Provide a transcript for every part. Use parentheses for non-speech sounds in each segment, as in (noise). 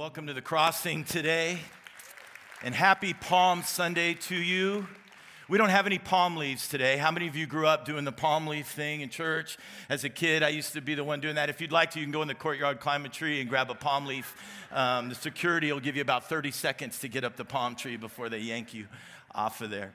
welcome to the crossing today, and happy Palm Sunday to you. We don't have any palm leaves today. How many of you grew up doing the palm leaf thing in church? As a kid, I used to be the one doing that. If you'd like to, you can go in the courtyard, climb a tree, and grab a palm leaf. Um, the security will give you about 30 seconds to get up the palm tree before they yank you off of there.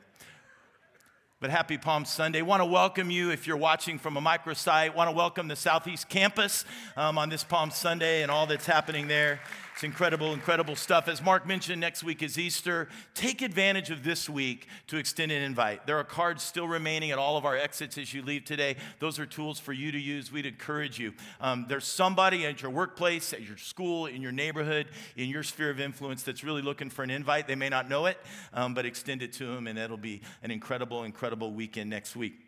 But happy Palm Sunday. Want to welcome you if you're watching from a microsite. Want to welcome the Southeast Campus um, on this Palm Sunday and all that's happening there. It's incredible, incredible stuff. As Mark mentioned, next week is Easter. Take advantage of this week to extend an invite. There are cards still remaining at all of our exits as you leave today. Those are tools for you to use. We'd encourage you. Um, there's somebody at your workplace, at your school, in your neighborhood, in your sphere of influence that's really looking for an invite. They may not know it, um, but extend it to them, and it'll be an incredible, incredible weekend next week.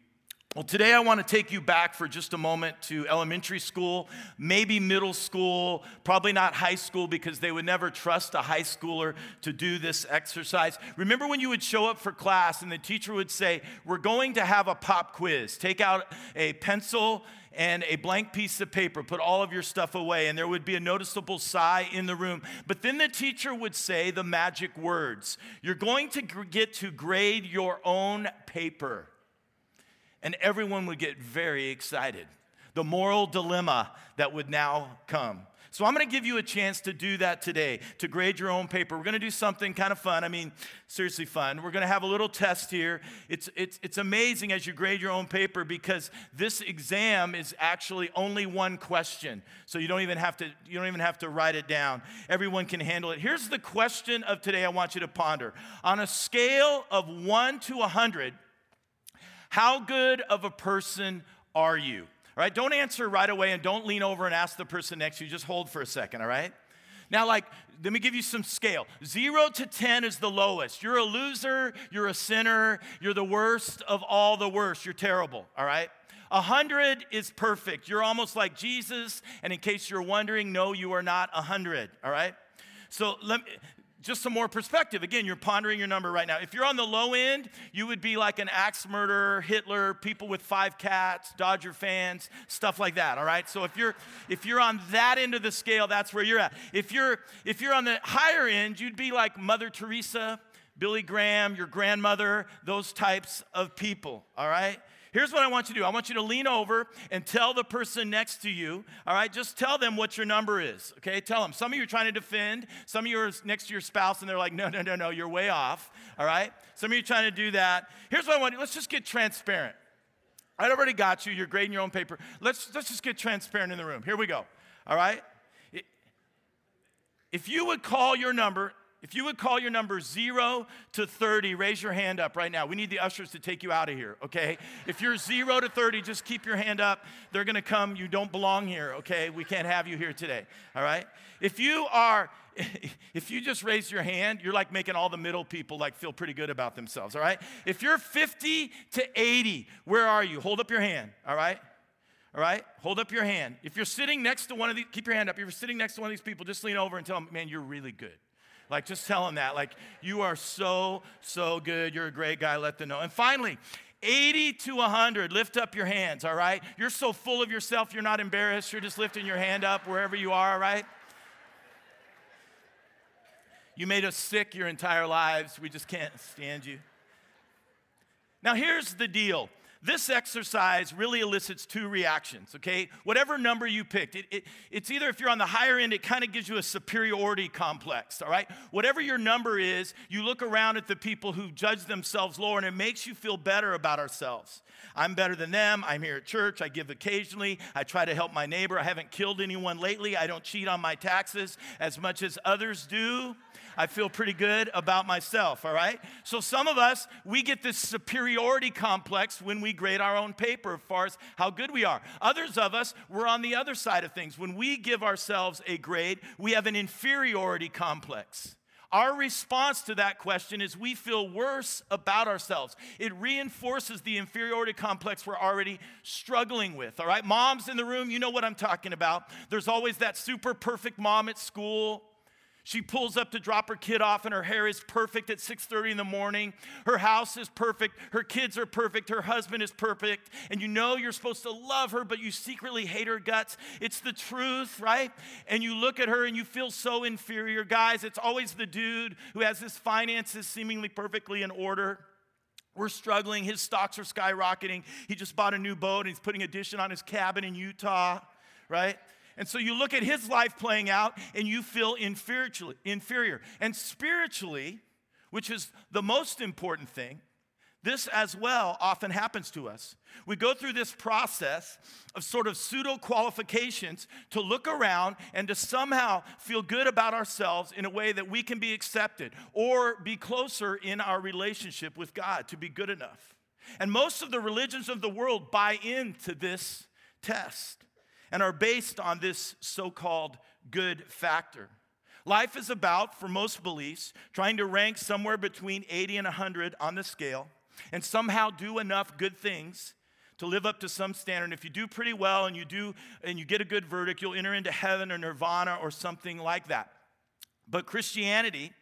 Well, today I want to take you back for just a moment to elementary school, maybe middle school, probably not high school because they would never trust a high schooler to do this exercise. Remember when you would show up for class and the teacher would say, We're going to have a pop quiz. Take out a pencil and a blank piece of paper, put all of your stuff away, and there would be a noticeable sigh in the room. But then the teacher would say the magic words You're going to get to grade your own paper and everyone would get very excited. The moral dilemma that would now come. So, I'm to give you a chance to do that today, to grade your own paper. We're to do something kind of fun. I mean, seriously fun. We're to have a little test here. It's, it's, it's amazing as you grade your own paper because this exam is actually only one question. So, you don't even have to, you don't even have to write it down. Everyone can handle it. Here's the question of today I want you to ponder. On a scale of 1 to a 100, how good of a person are you? All right, don't answer right away and don't lean over and ask the person next to you. Just hold for a second, all right? Now, like, let me give you some scale. Zero to 10 is the lowest. You're a loser, you're a sinner, you're the worst of all the worst. You're terrible, all right? A hundred is perfect. You're almost like Jesus. And in case you're wondering, no, you are not a hundred, all right? So let me, just some more perspective. Again, you're pondering your number right now. If you're on the low end, you would be like an axe murderer, Hitler, people with five cats, Dodger fans, stuff like that, all right? So if you're if you're on that end of the scale, that's where you're at. If you're if you're on the higher end, you'd be like Mother Teresa, Billy Graham, your grandmother, those types of people, all right? Here's what I want you to do I want you to lean over and tell the person next to you, all right? Just tell them what your number is, okay? Tell them. Some of you are trying to defend, some of you are next to your spouse and they're like, no, no, no, no, you're way off, all right? Some of you are trying to do that. Here's what I want you let's just get transparent. I already got you, you're grading your own paper. Let's, let's just get transparent in the room. Here we go, all right? If you would call your number, if you would call your number 0 to 30, raise your hand up right now. We need the ushers to take you out of here, okay? If you're 0 to 30, just keep your hand up. They're gonna come. You don't belong here, okay? We can't have you here today, all right? If you are, (laughs) if you just raise your hand, you're like making all the middle people like feel pretty good about themselves, all right? If you're 50 to 80, where are you? Hold up your hand, all right? All right? Hold up your hand. If you're sitting next to one of these, keep your hand up. If you're sitting next to one of these people, just lean over and tell them, man, you're really good. Like, just tell them that. Like, you are so, so good. You're a great guy. Let them know. And finally, 80 to 100, lift up your hands, all right? You're so full of yourself, you're not embarrassed. You're just lifting your hand up wherever you are, all right? You made us sick your entire lives. We just can't stand you. Now, here's the deal this exercise really elicits two reactions, okay? Whatever number you picked, it, it, it's either if you're on the higher end, it kind of gives you a superiority complex, all right? Whatever your number is, you look around at the people who judge themselves lower and it makes you feel better about ourselves. I'm better than them. I'm here at church. I give occasionally. I try to help my neighbor. I haven't killed anyone lately. I don't cheat on my taxes as much as others do. I feel pretty good about myself, all right? So some of us, we get this superiority complex when we grade our own paper as far as how good we are. Others of us, we're on the other side of things. When we give ourselves a grade, we have an inferiority complex. Our response to that question is we feel worse about ourselves. It reinforces the inferiority complex we're already struggling with. All right, moms in the room, you know what I'm talking about. There's always that super perfect mom at school She pulls up to drop her kid off and her hair is perfect at 6:30 in the morning. Her house is perfect, her kids are perfect, her husband is perfect, and you know you're supposed to love her but you secretly hate her guts. It's the truth, right? And you look at her and you feel so inferior. Guys, it's always the dude who has his finances seemingly perfectly in order. We're struggling. His stocks are skyrocketing. He just bought a new boat and he's putting addition on his cabin in Utah, right? And so you look at his life playing out and you feel inferior. And spiritually, which is the most important thing, this as well often happens to us. We go through this process of sort of pseudo qualifications to look around and to somehow feel good about ourselves in a way that we can be accepted or be closer in our relationship with God to be good enough. And most of the religions of the world buy into this test and are based on this so called good factor. Life is about, for most beliefs, trying to rank somewhere between 80 and 100 on the scale and somehow do enough good things to live up to some standard. If you do pretty well and you do and you get a good verdict, you'll enter into heaven or nirvana or something like that. But Christianity,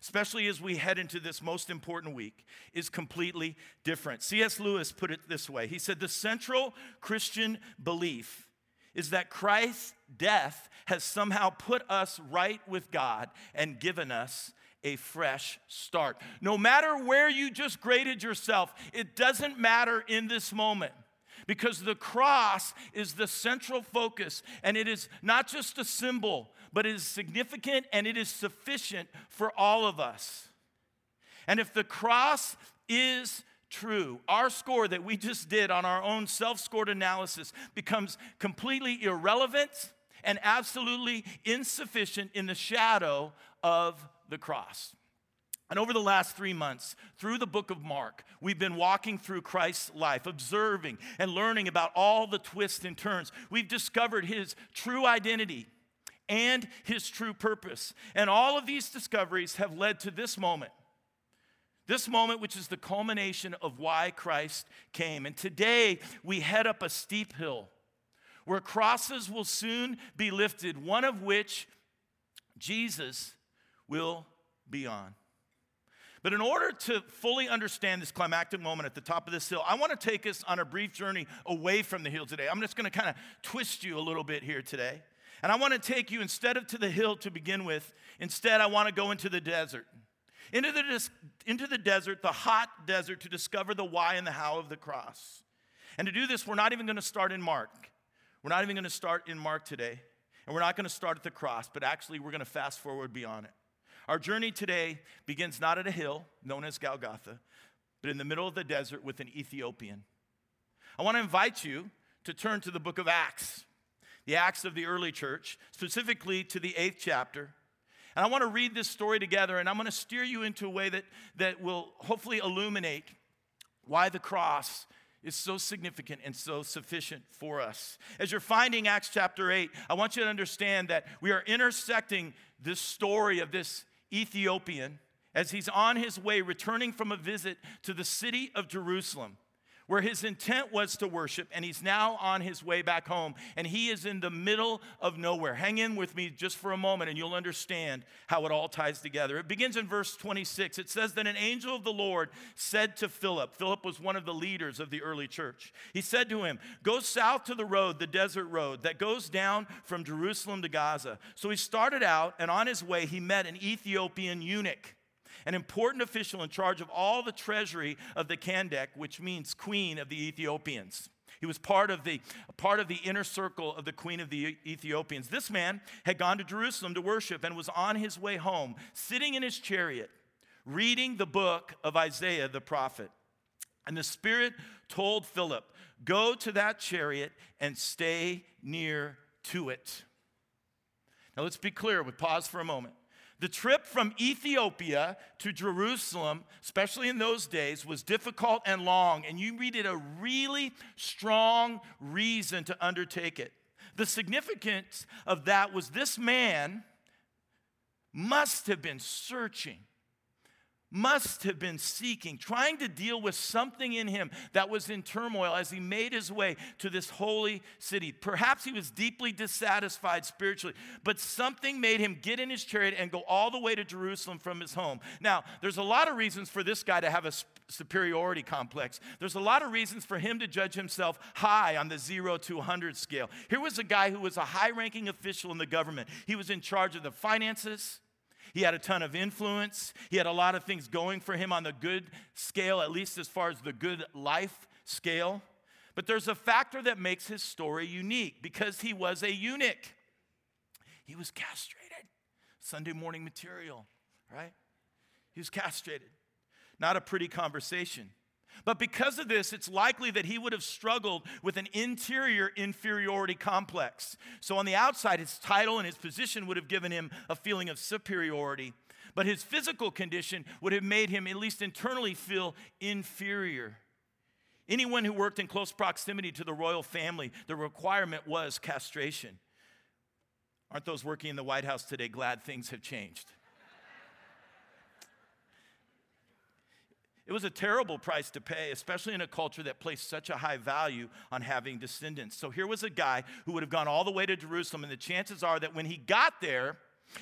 especially as we head into this most important week, is completely different. C.S. Lewis put it this way. He said the central Christian belief is that Christ's death has somehow put us right with God and given us a fresh start. No matter where you just graded yourself, it doesn't matter in this moment because the cross is the central focus and it is not just a symbol, but it is significant and it is sufficient for all of us. And if the cross is true, our score that we just did on our own self scored analysis becomes completely irrelevant and absolutely insufficient in the shadow of the cross. And over the last three months, through the book of Mark, we've been walking through Christ's life, observing and learning about all the twists and turns. We've discovered his true identity and his true purpose. And all of these discoveries have led to this moment this moment, which is the culmination of why Christ came. And today, we head up a steep hill where crosses will soon be lifted, one of which Jesus will be on. But in order to fully understand this climactic moment at the top of this hill, I want to take us on a brief journey away from the hill today. I'm just going to kind of twist you a little bit here today. And I want to take you instead of to the hill to begin with, instead, I want to go into the desert into the, into the desert, the hot desert, to discover the why and the how of the cross. And to do this, we're not even going to start in Mark. We're not even going to start in Mark today. And we're not going to start at the cross, but actually, we're going to fast forward beyond it. Our journey today begins not at a hill known as Golgotha, but in the middle of the desert with an Ethiopian. I want to invite you to turn to the book of Acts, the Acts of the early church, specifically to the eighth chapter. And I want to read this story together, and I'm going to steer you into a way that, that will hopefully illuminate why the cross is so significant and so sufficient for us. As you're finding Acts chapter 8, I want you to understand that we are intersecting this story of this Ethiopian as he's on his way returning from a visit to the city of Jerusalem where his intent was to worship, and he's now on his way back home, and he is in the middle of nowhere. Hang in with me just for a moment, and you'll understand how it all ties together. It begins in verse 26. It says that an angel of the Lord said to Philip, Philip was one of the leaders of the early church. He said to him, Go south to the road, the desert road, that goes down from Jerusalem to Gaza. So he started out, and on his way, he met an Ethiopian eunuch an important official in charge of all the treasury of the Kandake, which means queen of the Ethiopians. He was part of the part of the inner circle of the queen of the Ethiopians. This man had gone to Jerusalem to worship and was on his way home, sitting in his chariot, reading the book of Isaiah the prophet. And the Spirit told Philip, Go to that chariot and stay near to it. Now let's be clear, we pause for a moment. The trip from Ethiopia to Jerusalem, especially in those days, was difficult and long, and you needed a really strong reason to undertake it. The significance of that was this man must have been searching, must have been seeking, trying to deal with something in him that was in turmoil as he made his way to this holy city. Perhaps he was deeply dissatisfied spiritually, but something made him get in his chariot and go all the way to Jerusalem from his home. Now, there's a lot of reasons for this guy to have a superiority complex. There's a lot of reasons for him to judge himself high on the 0 to 100 scale. Here was a guy who was a high ranking official in the government, he was in charge of the finances. He had a ton of influence. He had a lot of things going for him on the good scale, at least as far as the good life scale. But there's a factor that makes his story unique because he was a eunuch. He was castrated. Sunday morning material, right? He was castrated. Not a pretty conversation. But because of this, it's likely that he would have struggled with an interior inferiority complex. So, on the outside, his title and his position would have given him a feeling of superiority, but his physical condition would have made him, at least internally, feel inferior. Anyone who worked in close proximity to the royal family, the requirement was castration. Aren't those working in the White House today glad things have changed? It was a terrible price to pay, especially in a culture that placed such a high value on having descendants. So here was a guy who would have gone all the way to Jerusalem, and the chances are that when he got there,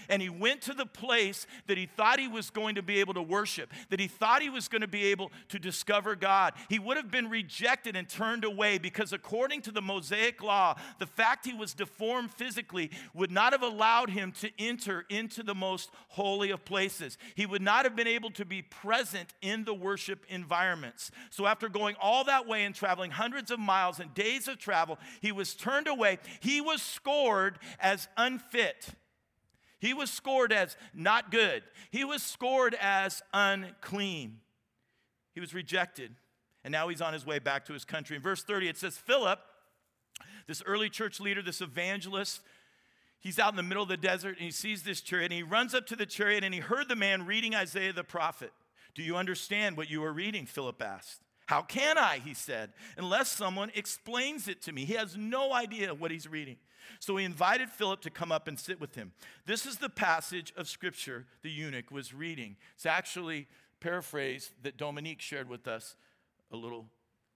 and he went to the place that he thought he was going to be able to worship, that he thought he was going to be able to discover God. He would have been rejected and turned away because, according to the Mosaic law, the fact he was deformed physically would not have allowed him to enter into the most holy of places. He would not have been able to be present in the worship environments. So, after going all that way and traveling hundreds of miles and days of travel, he was turned away. He was scored as unfit he was scored as not good. He was scored as unclean. He was rejected. And now he's on his way back to his country. In verse 30, it says, Philip, this early church leader, this evangelist, he's out in the middle of the desert and he sees this chariot and he runs up to the chariot and he heard the man reading Isaiah the prophet. Do you understand what you are reading? Philip asked. How can I, he said, unless someone explains it to me? He has no idea what he's reading. So he invited Philip to come up and sit with him. This is the passage of scripture the eunuch was reading. It's actually paraphrased that Dominique shared with us a little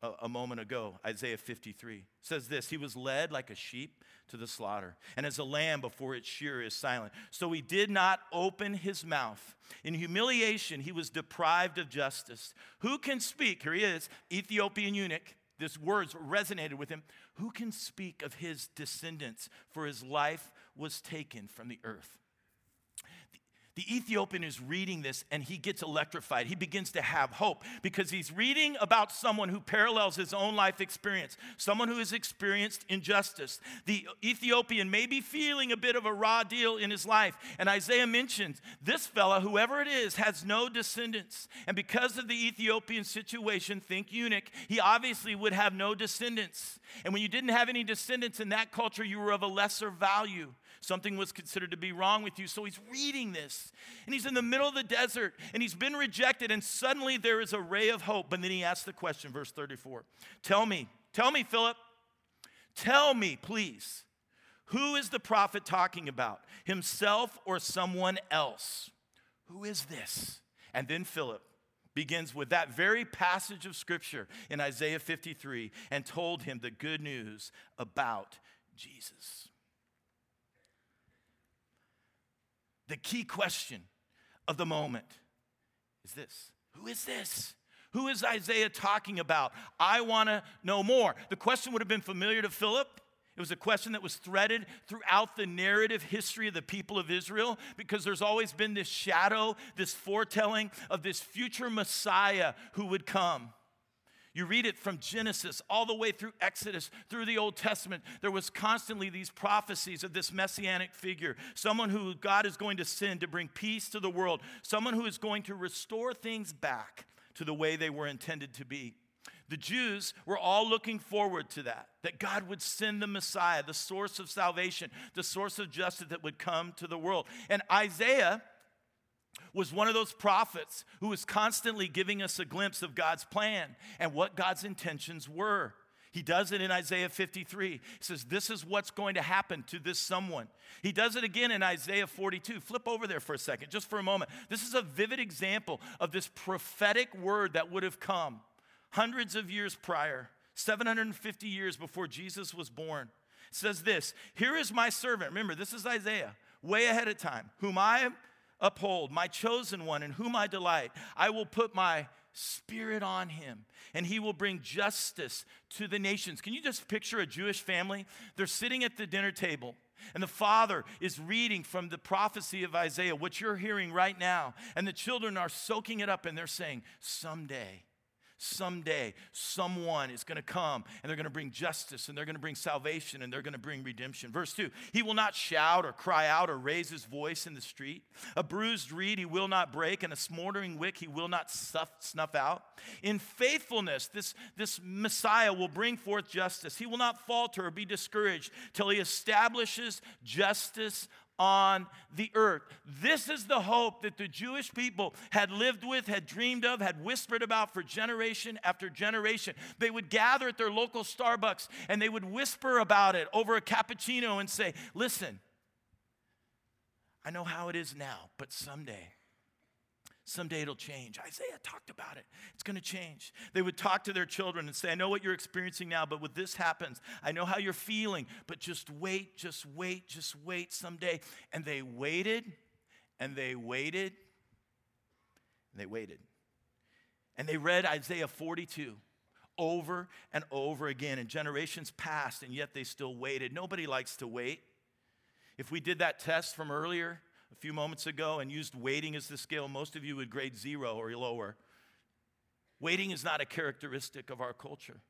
a, a moment ago. Isaiah 53 it says this He was led like a sheep to the slaughter, and as a lamb before its shearer is silent. So he did not open his mouth. In humiliation, he was deprived of justice. Who can speak? Here he is, Ethiopian eunuch. This words resonated with him. Who can speak of his descendants? For his life was taken from the earth. The Ethiopian is reading this and he gets electrified. He begins to have hope because he's reading about someone who parallels his own life experience, someone who has experienced injustice. The Ethiopian may be feeling a bit of a raw deal in his life. And Isaiah mentions this fella, whoever it is, has no descendants. And because of the Ethiopian situation, think eunuch, he obviously would have no descendants. And when you didn't have any descendants in that culture, you were of a lesser value. Something was considered to be wrong with you. So he's reading this, and he's in the middle of the desert, and he's been rejected, and suddenly there is a ray of hope. But then he asks the question, verse 34 Tell me, tell me, Philip, tell me, please, who is the prophet talking about, himself or someone else? Who is this? And then Philip begins with that very passage of scripture in Isaiah 53 and told him the good news about Jesus. The key question of the moment is this Who is this? Who is Isaiah talking about? I want to know more. The question would have been familiar to Philip. It was a question that was threaded throughout the narrative history of the people of Israel because there's always been this shadow, this foretelling of this future Messiah who would come. You read it from Genesis all the way through Exodus, through the Old Testament. There was constantly these prophecies of this messianic figure, someone who God is going to send to bring peace to the world, someone who is going to restore things back to the way they were intended to be. The Jews were all looking forward to that, that God would send the Messiah, the source of salvation, the source of justice that would come to the world. And Isaiah was one of those prophets who was constantly giving us a glimpse of God's plan and what God's intentions were. He does it in Isaiah 53. He says, This is what's going to happen to this someone. He does it again in Isaiah 42. Flip over there for a second, just for a moment. This is a vivid example of this prophetic word that would have come hundreds of years prior, 750 years before Jesus was born. It says this Here is my servant. Remember, this is Isaiah, way ahead of time, whom I uphold, my chosen one, in whom I delight. I will put my spirit on him, and he will bring justice to the nations. Can you just picture a Jewish family? They're sitting at the dinner table. And the father is reading from the prophecy of Isaiah, what you're hearing right now. And the children are soaking it up and they're saying, Someday, someday someone is going to come and they're going to bring justice and they're going to bring salvation and they're going to bring redemption. Verse 2 He will not shout or cry out or raise his voice in the street. A bruised reed he will not break, and a smoldering wick he will not snuff, snuff out. In faithfulness, this, this Messiah will bring forth justice. He will not falter or be discouraged till he establishes justice on the earth. This is the hope that the Jewish people had lived with, had dreamed of, had whispered about for generation after generation. They would gather at their local Starbucks and they would whisper about it over a cappuccino and say, Listen, I know how it is now, but someday Someday it'll change. Isaiah talked about it. It's going to change. They would talk to their children and say, I know what you're experiencing now, but when this happens, I know how you're feeling, but just wait, just wait, just wait someday. And they waited and they waited and they waited. And they read Isaiah 42 over and over again. And generations passed, and yet they still waited. Nobody likes to wait. If we did that test from earlier, a few moments ago and used waiting as the scale, most of you would grade zero or lower. Waiting is not a characteristic of our culture.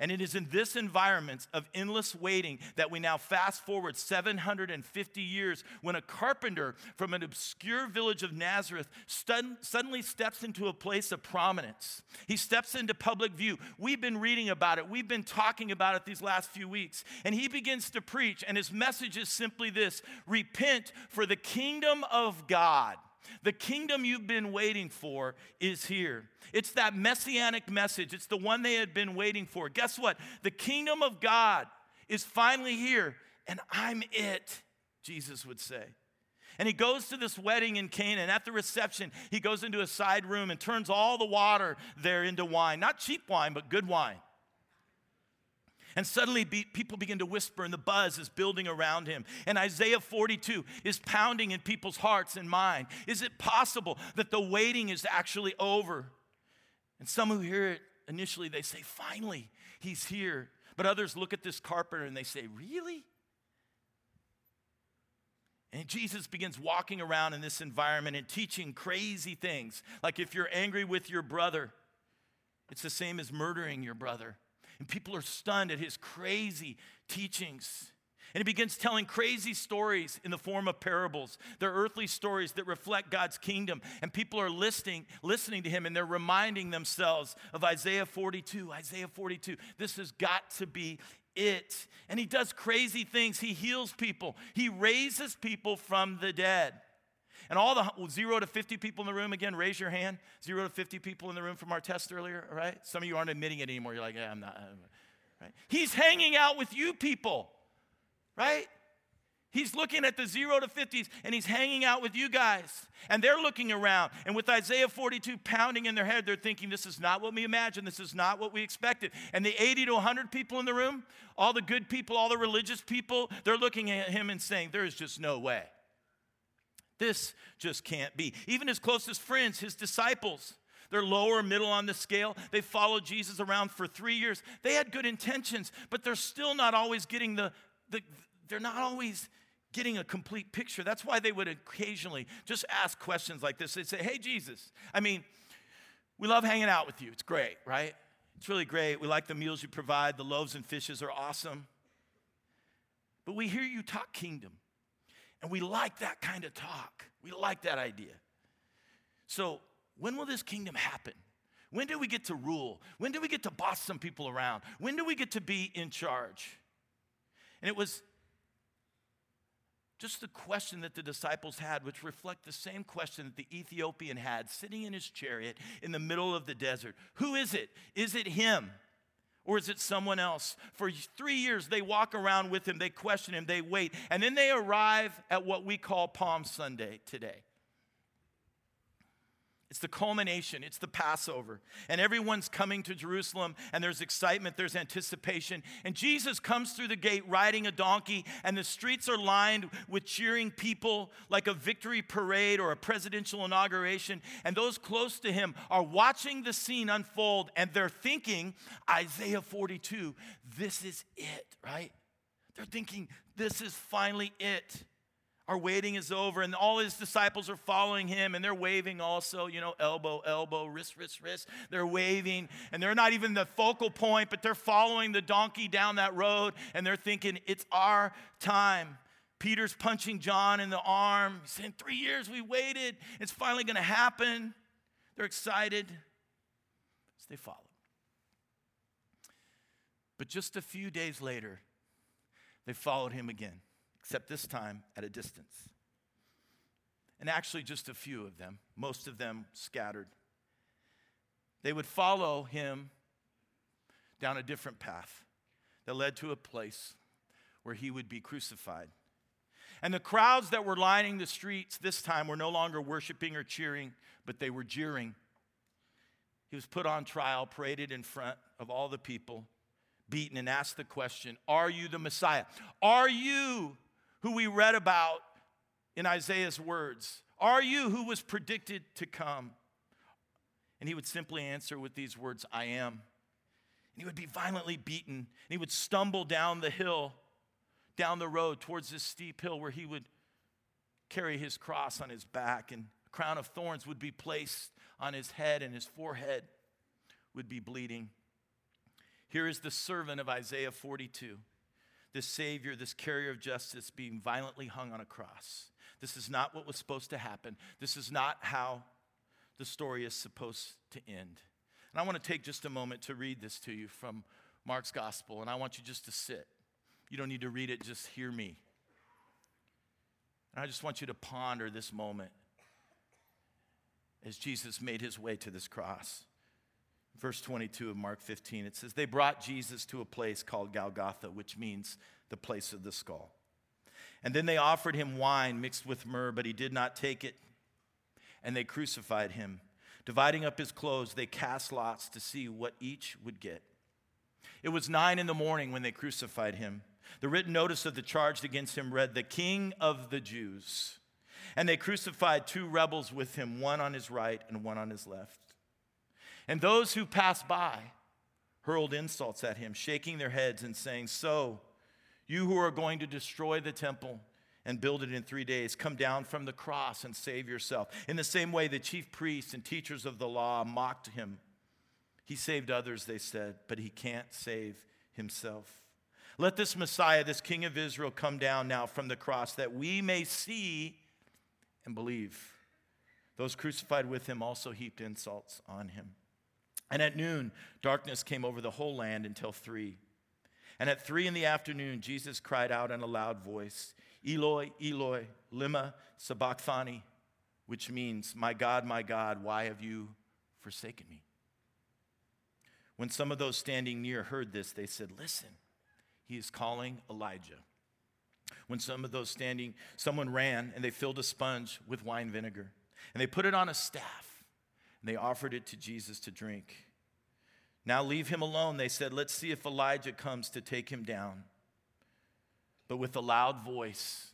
And it is in this environment of endless waiting that we now fast forward 750 years when a carpenter from an obscure village of Nazareth suddenly steps into a place of prominence. He steps into public view. We've been reading about it, we've been talking about it these last few weeks. And he begins to preach, and his message is simply this repent, for the kingdom of God the kingdom you've been waiting for is here. It's that messianic message. It's the one they had been waiting for. Guess what? The kingdom of God is finally here, and I'm it, Jesus would say. And he goes to this wedding in Canaan. At the reception, he goes into a side room and turns all the water there into wine. Not cheap wine, but good wine. And suddenly be, people begin to whisper, and the buzz is building around him. And Isaiah 42 is pounding in people's hearts and mind. Is it possible that the waiting is actually over? And some who hear it initially, they say, finally, he's here. But others look at this carpenter and they say, really? And Jesus begins walking around in this environment and teaching crazy things. Like if you're angry with your brother, it's the same as murdering your brother. And (laughs) people are stunned at his crazy teachings. And he begins telling crazy stories in the form of parables. They're earthly stories that reflect God's kingdom. And people are listening, listening to him and they're reminding themselves of Isaiah 42. Isaiah 42. This has got to be it. And he does crazy things. He heals people, he raises people from the dead. And all the zero to 50 people in the room, again, raise your hand. Zero to 50 people in the room from our test earlier, right? Some of you aren't admitting it anymore. You're like, yeah, I'm not. right? He's hanging out with you people, right? He's looking at the zero to 50s and he's hanging out with you guys. And they're looking around. And with Isaiah 42 pounding in their head, they're thinking, this is not what we imagined. This is not what we expected. And the 80 to 100 people in the room, all the good people, all the religious people, they're looking at him and saying, there is just no way. This just can't be. Even his closest friends, his disciples, they're lower, middle on the scale. They followed Jesus around for three years. They had good intentions, but they're still not always getting the, the they're not always getting a complete picture. That's why they would occasionally just ask questions like this. They'd say, Hey, Jesus, I mean, we love hanging out with you. It's great, right? It's really great. We like the meals you provide. The loaves and fishes are awesome. But we hear you talk kingdom. And we like that kind of talk. We like that idea. So, when will this kingdom happen? When do we get to rule? When do we get to boss some people around? When do we get to be in charge? And it was just the question that the disciples had, which reflect the same question that the Ethiopian had sitting in his chariot in the middle of the desert. Who is it? Is it him? Or is it someone else? For three years, they walk around with him, they question him, they wait, and then they arrive at what we call Palm Sunday today. It's the culmination, it's the Passover. And everyone's coming to Jerusalem, and there's excitement, there's anticipation. And Jesus comes through the gate riding a donkey, and the streets are lined with cheering people like a victory parade or a presidential inauguration. And those close to him are watching the scene unfold, and they're thinking, Isaiah 42, this is it, right? They're thinking, this is finally it our waiting is over, and all his disciples are following him, and they're waving also, you know, elbow, elbow, wrist, wrist, wrist. They're waving, and they're not even the focal point, but they're following the donkey down that road, and they're thinking, it's our time. Peter's punching John in the arm, He's saying, Three years we waited, it's finally gonna happen. They're excited as they follow. But just a few days later, they followed him again except this time at a distance. And actually, just a few of them, most of them scattered. They would follow him down a different path that led to a place where he would be crucified. And the crowds that were lining the streets this time were no longer worshiping or cheering, but they were jeering. He was put on trial, paraded in front of all the people, beaten, and asked the question Are you the Messiah? Are you who we read about in Isaiah's words? Are you who was predicted to come? And he would simply answer with these words, I am. And he would be violently beaten. And he would stumble down the hill, down the road towards this steep hill where he would carry his cross on his back, and a crown of thorns would be placed on his head, and his forehead would be bleeding. Here is the servant of Isaiah 42 this Savior, this carrier of justice, being violently hung on a cross. This is not what was supposed to happen. This is not how the story is supposed to end. And I want to take just a moment to read this to you from Mark's gospel, and I want you just to sit. You don't need to read it, just hear me. And I just want you to ponder this moment as Jesus made his way to this cross verse 22 of Mark 15, it says, They brought Jesus to a place called Golgotha, which means the place of the skull. And then they offered him wine mixed with myrrh, but he did not take it. And they crucified him. Dividing up his clothes, they cast lots to see what each would get. It was nine in the morning when they crucified him. The written notice of the charge against him read, The King of the Jews. And they crucified two rebels with him, one on his right and one on his left. And those who passed by hurled insults at him, shaking their heads and saying, So, you who are going to destroy the temple and build it in three days, come down from the cross and save yourself. In the same way, the chief priests and teachers of the law mocked him. He saved others, they said, but he can't save himself. Let this Messiah, this King of Israel, come down now from the cross that we may see and believe. Those crucified with him also heaped insults on him. And at noon, darkness came over the whole land until three. And at three in the afternoon, Jesus cried out in a loud voice, Eloi, Eloi, lema sabachthani, which means, My God, my God, why have you forsaken me? When some of those standing near heard this, they said, Listen, he is calling Elijah. When some of those standing, someone ran and they filled a sponge with wine vinegar and they put it on a staff and they offered it to Jesus to drink. Now leave him alone, they said. Let's see if Elijah comes to take him down. But with a loud voice,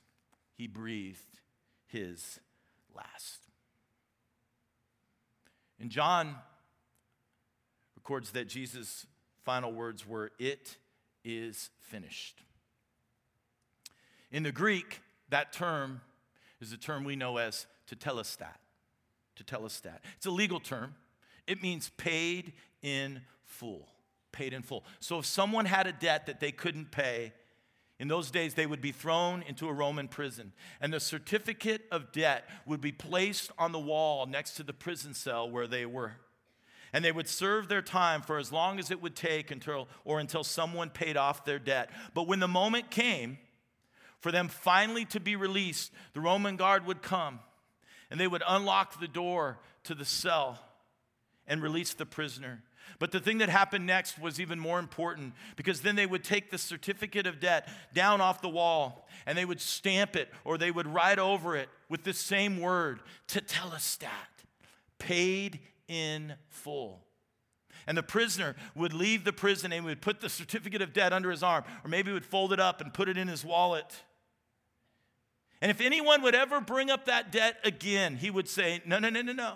he breathed his last. And John records that Jesus' final words were, It is finished. In the Greek, that term is a term we know as tetelestai tetelestai. It's a legal term. It means paid in full. Paid in full. So if someone had a debt that they couldn't pay, in those days, they would be thrown into a Roman prison, and the certificate of debt would be placed on the wall next to the prison cell where they were. And they would serve their time for as long as it would take until, or until someone paid off their debt. But when the moment came for them finally to be released, the Roman guard would come and they would unlock the door to the cell and release the prisoner. But the thing that happened next was even more important because then they would take the certificate of debt down off the wall and they would stamp it or they would write over it with the same word, tetelestai, paid in full. And the prisoner would leave the prison and would put the certificate of debt under his arm, or maybe would fold it up and put it in his wallet. And if anyone would ever bring up that debt again, he would say, No, no, no, no, no.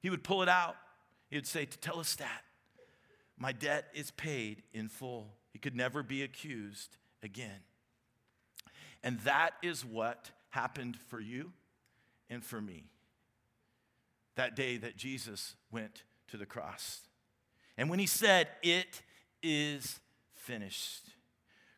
He would pull it out. He would say, Tetelestai. my debt is paid in full. He could never be accused again. And that is what happened for you and for me that day that Jesus went to the cross. And when he said, It is finished,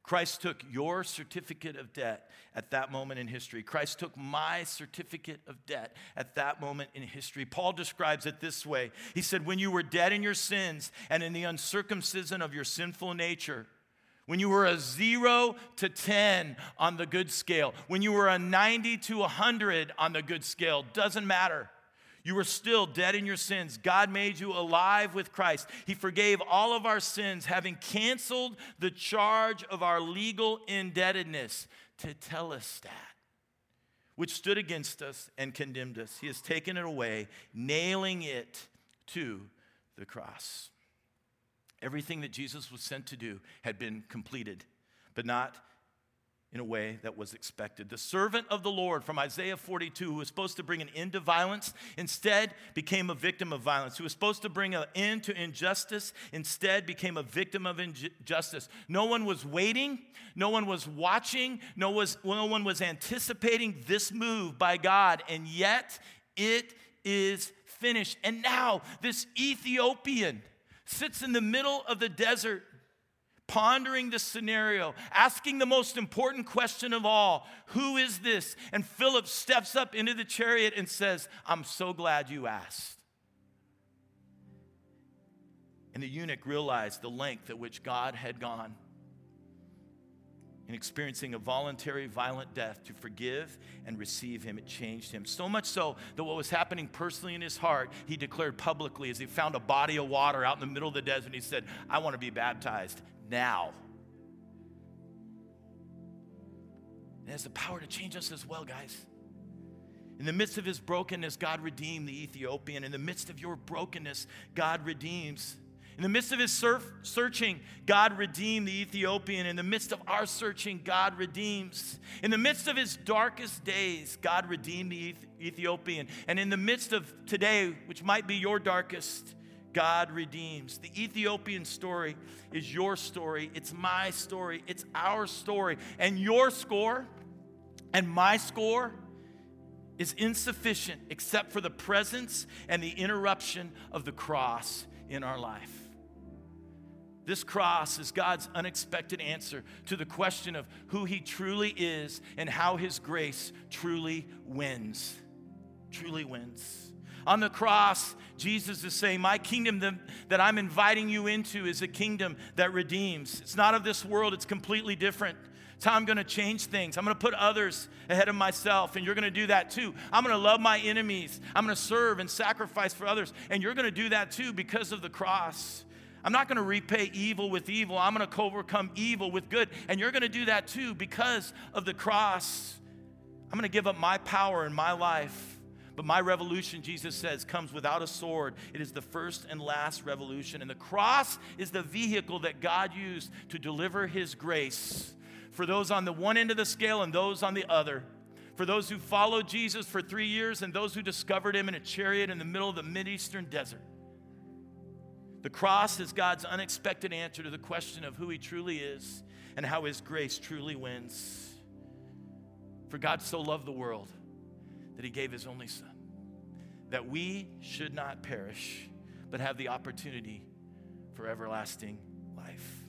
Christ took your certificate of debt at that moment in history. Christ took my certificate of debt at that moment in history. Paul describes it this way He said, When you were dead in your sins and in the uncircumcision of your sinful nature, when you were a zero to 10 on the good scale, when you were a 90 to 100 on the good scale, doesn't matter. You were still dead in your sins. God made you alive with Christ. He forgave all of our sins, having canceled the charge of our legal indebtedness tetelestai, which stood against us and condemned us. He has taken it away, nailing it to the cross. Everything that Jesus was sent to do had been completed, but not in a way that was expected. The servant of the Lord from Isaiah 42, who was supposed to bring an end to violence, instead became a victim of violence. Who was supposed to bring an end to injustice, instead became a victim of injustice. No one was waiting, no one was watching, no, was, no one was anticipating this move by God, and yet it is finished. And now this Ethiopian sits in the middle of the desert pondering this scenario, asking the most important question of all Who is this? And Philip steps up into the chariot and says, I'm so glad you asked. And the eunuch realized the length at which God had gone in experiencing a voluntary, violent death to forgive and receive him. It changed him. So much so that what was happening personally in his heart, he declared publicly as he found a body of water out in the middle of the desert. He said, I want to be baptized now. It has the power to change us as well, guys. In the midst of his brokenness, God redeemed the Ethiopian. In the midst of your brokenness, God redeems. In the midst of his surf, searching, God redeemed the Ethiopian. In the midst of our searching, God redeems. In the midst of his darkest days, God redeemed the Ethiopian. And in the midst of today, which might be your darkest, God redeems. The Ethiopian story is your story. It's my story. It's our story. And your score and my score is insufficient except for the presence and the interruption of the cross in our life. This cross is God's unexpected answer to the question of who He truly is and how His grace truly wins. Truly wins. On the cross, Jesus is saying, My kingdom that I'm inviting you into is a kingdom that redeems. It's not of this world, it's completely different. It's how I'm going to change things. I'm going to put others ahead of myself, and you're going to do that too. I'm going to love my enemies. I'm going to serve and sacrifice for others, and you're going to do that too because of the cross. I'm not going to repay evil with evil. I'm going to overcome evil with good, and you're going to do that too because of the cross. I'm going to give up my power in my life but my revolution, Jesus says, comes without a sword. It is the first and last revolution. And the cross is the vehicle that God used to deliver his grace for those on the one end of the scale and those on the other. For those who followed Jesus for three years and those who discovered him in a chariot in the middle of the Mideastern desert. The cross is God's unexpected answer to the question of who he truly is and how his grace truly wins. For God so loved the world that he gave his only son, that we should not perish, but have the opportunity for everlasting life.